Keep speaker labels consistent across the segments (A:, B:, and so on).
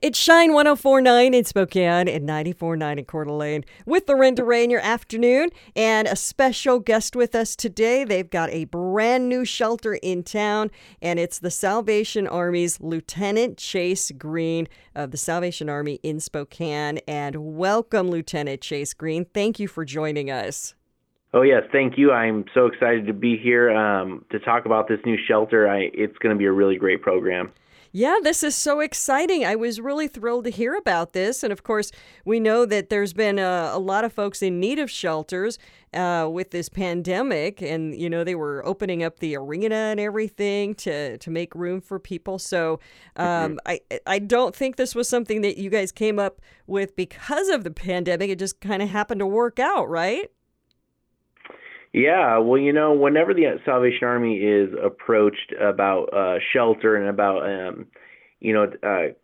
A: It's Shine 1049 in Spokane and 949 in Coeur d'Alene with Lorinda Ray in your afternoon and a special guest with us today. They've got a brand new shelter in town and it's the Salvation Army's Lieutenant Chase Green of the Salvation Army in Spokane. And welcome, Lieutenant Chase Green. Thank you for joining us.
B: Oh yes, thank you. I'm so excited to be here um, to talk about this new shelter. I, it's going to be a really great program.
A: Yeah, this is so exciting. I was really thrilled to hear about this. And of course, we know that there's been a, a lot of folks in need of shelters uh, with this pandemic. And, you know, they were opening up the arena and everything to, to make room for people. So um, mm-hmm. I, I don't think this was something that you guys came up with because of the pandemic. It just kind of happened to work out, right?
B: Yeah, well, you know, whenever the Salvation Army is approached about uh, shelter and about, um, you know, uh,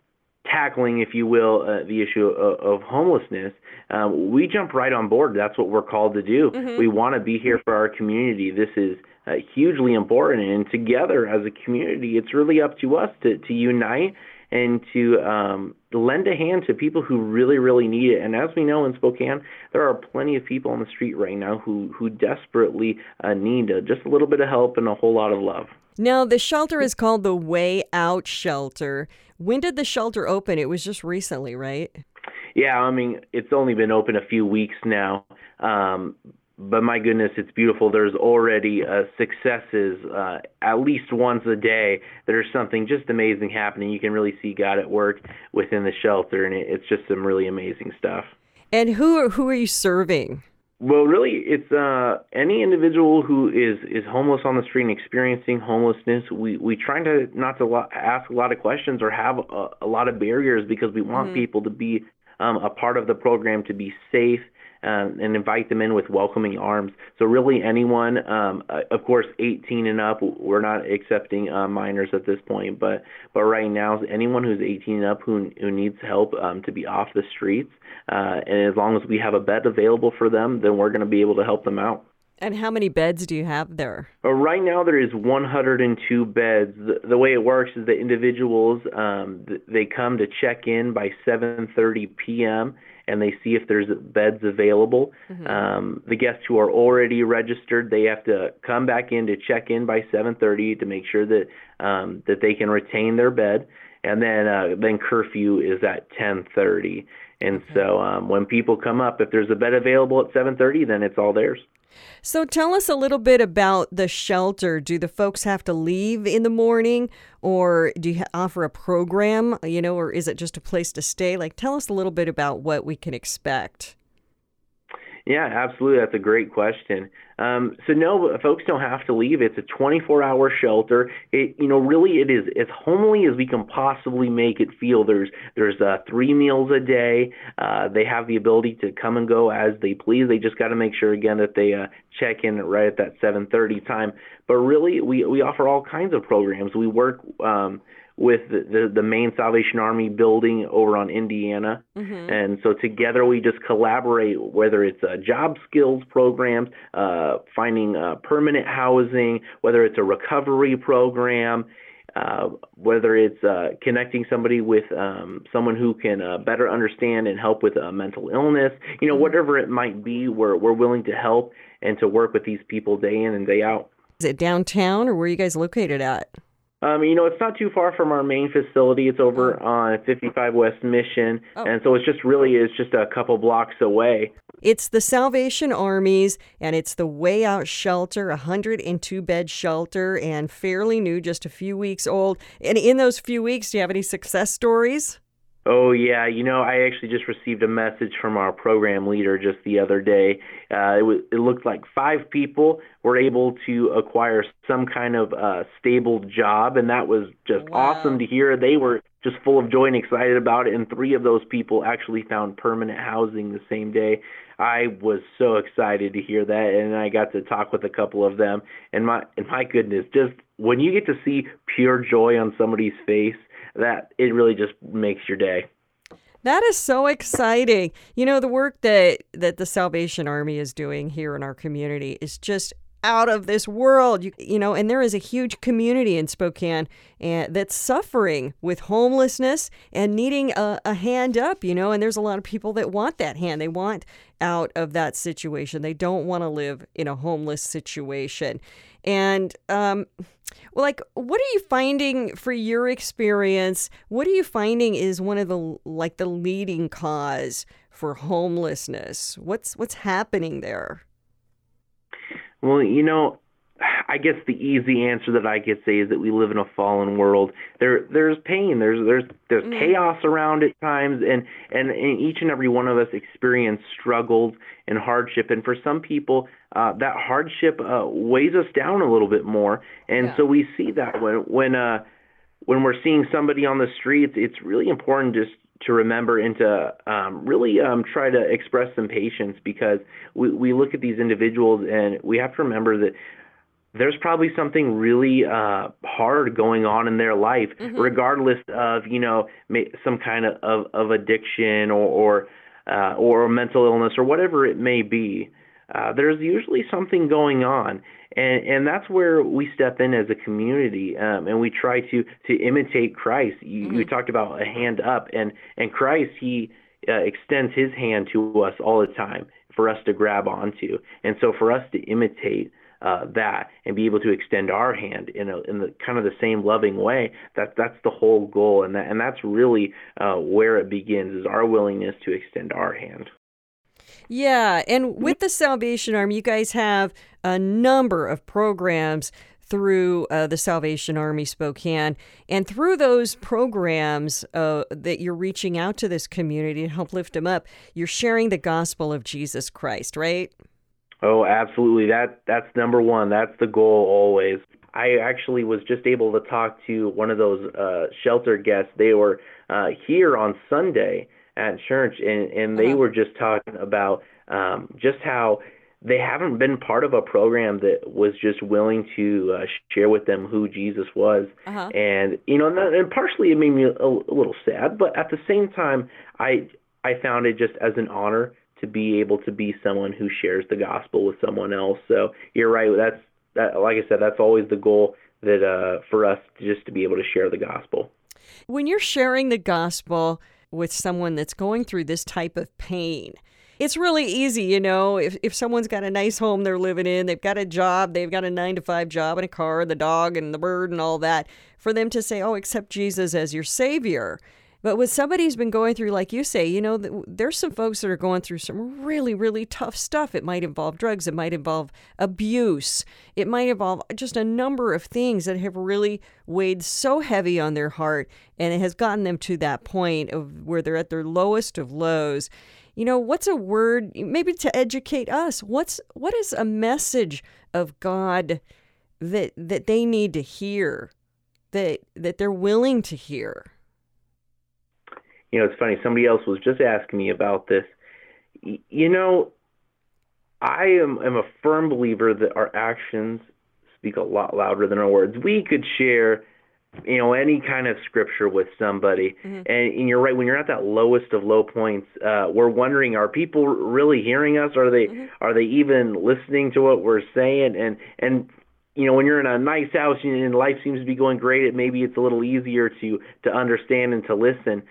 B: tackling, if you will, uh, the issue of, of homelessness, um, we jump right on board. That's what we're called to do. Mm-hmm. We want to be here for our community. This is uh, hugely important, and together as a community, it's really up to us to to unite and to um, lend a hand to people who really, really need it. And as we know in Spokane, there are plenty of people on the street right now who who desperately uh, need uh, just a little bit of help and a whole lot of love.
A: Now, the shelter is called the Way Out Shelter. When did the shelter open? It was just recently, right?
B: Yeah, I mean, it's only been open a few weeks now. Um, but my goodness, it's beautiful. There's already uh, successes uh, at least once a day. There's something just amazing happening. You can really see God at work within the shelter, and it, it's just some really amazing stuff.
A: And who are, who are you serving?
B: Well, really, it's uh, any individual who is is homeless on the street and experiencing homelessness. We we try to not to lo- ask a lot of questions or have a, a lot of barriers because we want mm-hmm. people to be um, a part of the program, to be safe, um, and invite them in with welcoming arms. So really, anyone, um, uh, of course, 18 and up, we're not accepting uh, minors at this point, but but right now, anyone who's 18 and up who who needs help um, to be off the streets, uh, and as long as we have a bed available for them, then we're going to be able to help them out.
A: And how many beds do you have there?
B: Uh, right now, there is 102 beds. The, the way it works is that individuals um, they come to check in by 7:30 p.m and they see if there's beds available. Mm-hmm. Um, the guests who are already registered, they have to come back in to check in by 7:30 to make sure that um, that they can retain their bed, and then uh, then curfew is at 10:30. And okay. so um, when people come up, if there's a bed available at 7:30, then it's all theirs.
A: So tell us a little bit about the shelter. Do the folks have to leave in the morning or do you offer a program, you know, or is it just a place to stay? Like tell us a little bit about what we can expect.
B: Yeah, absolutely. That's a great question. Um, so no, folks don't have to leave. It's a 24-hour shelter. It, you know, really, it is as homely as we can possibly make it feel. There's there's uh, three meals a day. Uh, they have the ability to come and go as they please. They just got to make sure again that they uh, check in right at that 7:30 time. But really, we we offer all kinds of programs. We work. Um, with the, the, the, main Salvation Army building over on Indiana. Mm-hmm. And so together we just collaborate, whether it's a job skills programs, uh, finding uh, permanent housing, whether it's a recovery program, uh, whether it's uh, connecting somebody with um, someone who can uh, better understand and help with a mental illness, you know, mm-hmm. whatever it might be, we're, we're willing to help and to work with these people day in and day out.
A: Is it downtown or where are you guys located at?
B: Um, you know, it's not too far from our main facility. It's over oh. on 55 West Mission, oh. and so it's just really is just a couple blocks away.
A: It's the Salvation Armies, and it's the Way Out Shelter, a 102 bed shelter, and fairly new, just a few weeks old. And in those few weeks, do you have any success stories?
B: Oh yeah, you know, I actually just received a message from our program leader just the other day. Uh, it was it looked like five people were able to acquire some kind of uh, stable job, and that was just wow. awesome to hear. They were just full of joy and excited about it, and three of those people actually found permanent housing the same day. I was so excited to hear that, and I got to talk with a couple of them, and my and my goodness, just when you get to see pure joy on somebody's face that it really just makes your day.
A: That is so exciting. You know, the work that that the Salvation Army is doing here in our community is just out of this world. You, you know, and there is a huge community in Spokane and that's suffering with homelessness and needing a, a hand up, you know, and there's a lot of people that want that hand. They want out of that situation. They don't want to live in a homeless situation. And um, like, what are you finding for your experience? What are you finding is one of the like the leading cause for homelessness? What's what's happening there?
B: Well, you know, I guess the easy answer that I could say is that we live in a fallen world. There, there's pain. There's there's there's mm. chaos around at times, and, and and each and every one of us experience struggles and hardship. And for some people, uh, that hardship uh, weighs us down a little bit more. And yeah. so we see that when when uh, when we're seeing somebody on the streets, it's really important just to remember and to um, really um, try to express some patience because we, we look at these individuals and we have to remember that there's probably something really uh, hard going on in their life, mm-hmm. regardless of you know some kind of of, of addiction or or, uh, or mental illness or whatever it may be. Uh, there's usually something going on, and and that's where we step in as a community, um, and we try to to imitate Christ. You, mm-hmm. you talked about a hand up, and and Christ he uh, extends his hand to us all the time for us to grab onto, and so for us to imitate uh, that and be able to extend our hand in a, in the kind of the same loving way. That that's the whole goal, and that and that's really uh, where it begins is our willingness to extend our hand.
A: Yeah, and with the Salvation Army, you guys have a number of programs through uh, the Salvation Army Spokane. And through those programs uh, that you're reaching out to this community to help lift them up, you're sharing the gospel of Jesus Christ, right?
B: Oh, absolutely. That that's number one. That's the goal always. I actually was just able to talk to one of those uh, shelter guests. They were uh, here on Sunday at church, and and they uh-huh. were just talking about um, just how they haven't been part of a program that was just willing to uh, share with them who Jesus was. Uh-huh. And you know, and, and partially it made me a, a little sad, but at the same time, I I found it just as an honor to be able to be someone who shares the gospel with someone else. So you're right. That's that. Like I said, that's always the goal that uh, for us just to be able to share the gospel.
A: When you're sharing the gospel with someone that's going through this type of pain, it's really easy, you know, if, if someone's got a nice home they're living in, they've got a job, they've got a nine to five job and a car, and the dog and the bird and all that, for them to say, oh, accept Jesus as your savior. But with somebody who's been going through, like you say, you know, there's some folks that are going through some really, really tough stuff. It might involve drugs, it might involve abuse, it might involve just a number of things that have really weighed so heavy on their heart, and it has gotten them to that point of where they're at their lowest of lows. You know, what's a word maybe to educate us? What's what is a message of God that that they need to hear, that that they're willing to hear?
B: You know, it's funny. Somebody else was just asking me about this. You know, I am, am a firm believer that our actions speak a lot louder than our words. We could share, you know, any kind of scripture with somebody, mm-hmm. and, and, you're right. When you're at that lowest of low points, uh, we're wondering: Are people really hearing us? Are they mm-hmm. are they even listening to what we're saying? And and you know, when you're in a nice house and life seems to be going great, it maybe it's a little easier to to understand and to listen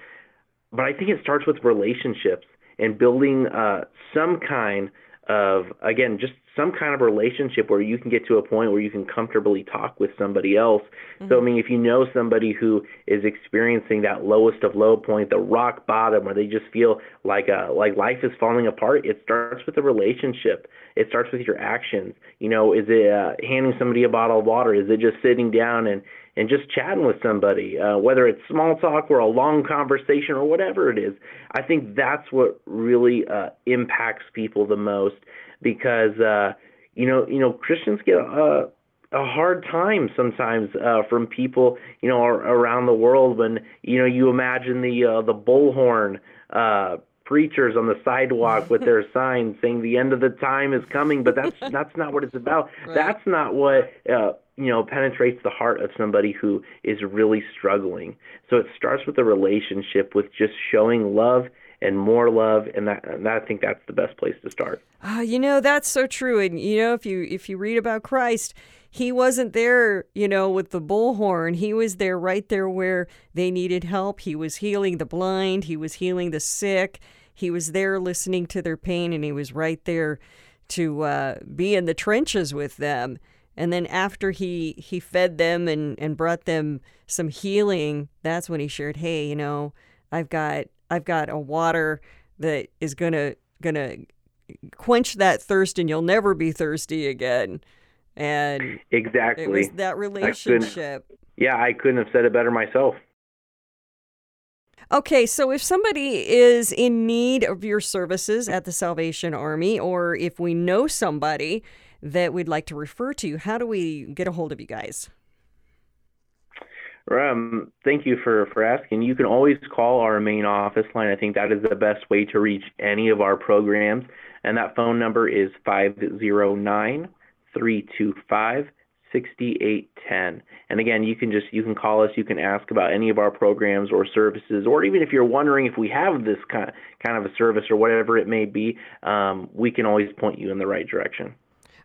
B: but I think it starts with relationships and building uh, some kind of again just some kind of relationship where you can get to a point where you can comfortably talk with somebody else. Mm-hmm. So I mean if you know somebody who is experiencing that lowest of low point, the rock bottom where they just feel like uh like life is falling apart, it starts with a relationship. It starts with your actions. You know, is it uh, handing somebody a bottle of water? Is it just sitting down and and just chatting with somebody, uh, whether it's small talk or a long conversation or whatever it is. I think that's what really uh, impacts people the most because uh, you know you know Christians get a, a hard time sometimes uh, from people you know around the world when you know you imagine the uh, the bullhorn. Uh, preachers on the sidewalk with their signs saying the end of the time is coming but that's that's not what it's about right. that's not what uh, you know penetrates the heart of somebody who is really struggling so it starts with a relationship with just showing love and more love, and that, and I think that's the best place to start.
A: Uh, you know, that's so true. And you know, if you if you read about Christ, he wasn't there, you know, with the bullhorn. He was there right there where they needed help. He was healing the blind, he was healing the sick. He was there listening to their pain and he was right there to uh, be in the trenches with them. And then after he he fed them and and brought them some healing, that's when he shared, "Hey, you know, I've got I've got a water that is going to going to quench that thirst and you'll never be thirsty again." And
B: exactly
A: it was that relationship.
B: I yeah, I couldn't have said it better myself.
A: Okay, so if somebody is in need of your services at the Salvation Army, or if we know somebody that we'd like to refer to, how do we get a hold of you guys?
B: Um, thank you for, for asking. You can always call our main office line. I think that is the best way to reach any of our programs. And that phone number is 509 325 6810. And again, you can just you can call us, you can ask about any of our programs or services, or even if you're wondering if we have this kind of, kind of a service or whatever it may be, um, we can always point you in the right direction.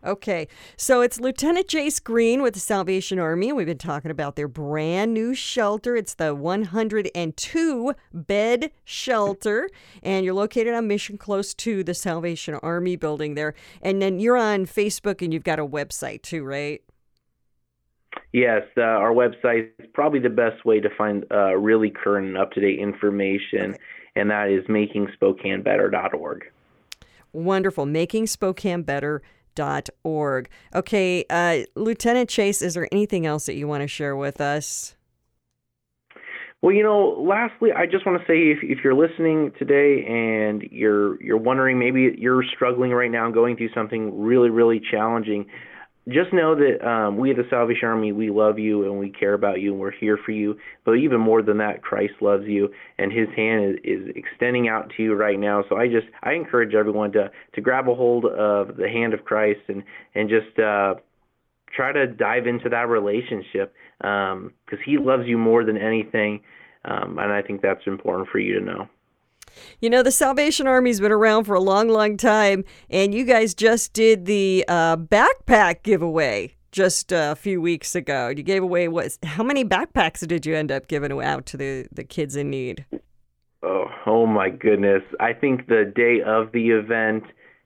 A: Okay, so it's Lieutenant Chase Green with the Salvation Army. We've been talking about their brand new shelter. It's the 102 bed shelter, and you're located on Mission close to the Salvation Army building there. And then you're on Facebook and you've got a website too, right?
B: Yes, uh, our website is probably the best way to find uh, really current and up to date information, okay. and that is makingspokanebetter.org.
A: Wonderful. Making Spokane Better org. Okay, uh, Lieutenant Chase, is there anything else that you want to share with us?
B: Well, you know, lastly, I just want to say if, if you're listening today and you're you're wondering maybe you're struggling right now, going through something really really challenging, just know that um, we at the Salvation Army, we love you and we care about you and we're here for you. But even more than that, Christ loves you and His hand is, is extending out to you right now. So I just I encourage everyone to to grab a hold of the hand of Christ and and just uh, try to dive into that relationship because um, He loves you more than anything, um, and I think that's important for you to know.
A: You know, the Salvation Army's been around for a long, long time, and you guys just did the uh, backpack giveaway just a few weeks ago. You gave away what? How many backpacks did you end up giving out to the, the kids in need?
B: Oh, oh my goodness! I think the day of the event,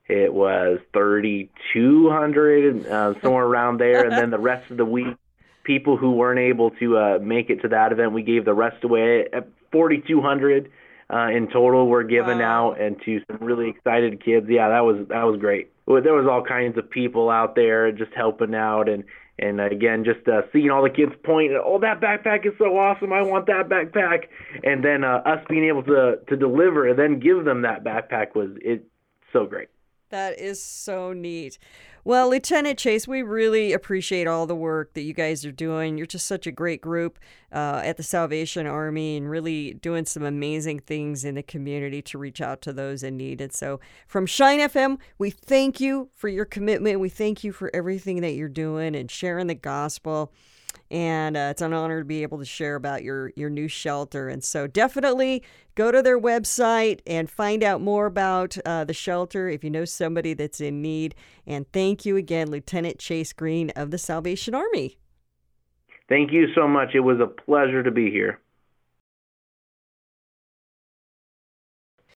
B: it was thirty two hundred, uh, somewhere around there, and then the rest of the week, people who weren't able to uh, make it to that event, we gave the rest away at forty two hundred uh, in total were given wow. out, and to some really excited kids. Yeah, that was that was great. There was all kinds of people out there just helping out, and and again, just uh, seeing all the kids point, oh, that backpack is so awesome! I want that backpack. And then uh, us being able to to deliver and then give them that backpack was it so great.
A: That is so neat. Well, Lieutenant Chase, we really appreciate all the work that you guys are doing. You're just such a great group uh, at the Salvation Army and really doing some amazing things in the community to reach out to those in need. And so, from Shine FM, we thank you for your commitment. We thank you for everything that you're doing and sharing the gospel and uh, it's an honor to be able to share about your your new shelter. And so definitely go to their website and find out more about uh, the shelter if you know somebody that's in need. And thank you again, Lieutenant Chase Green of the Salvation Army.
B: Thank you so much. It was a pleasure to be here.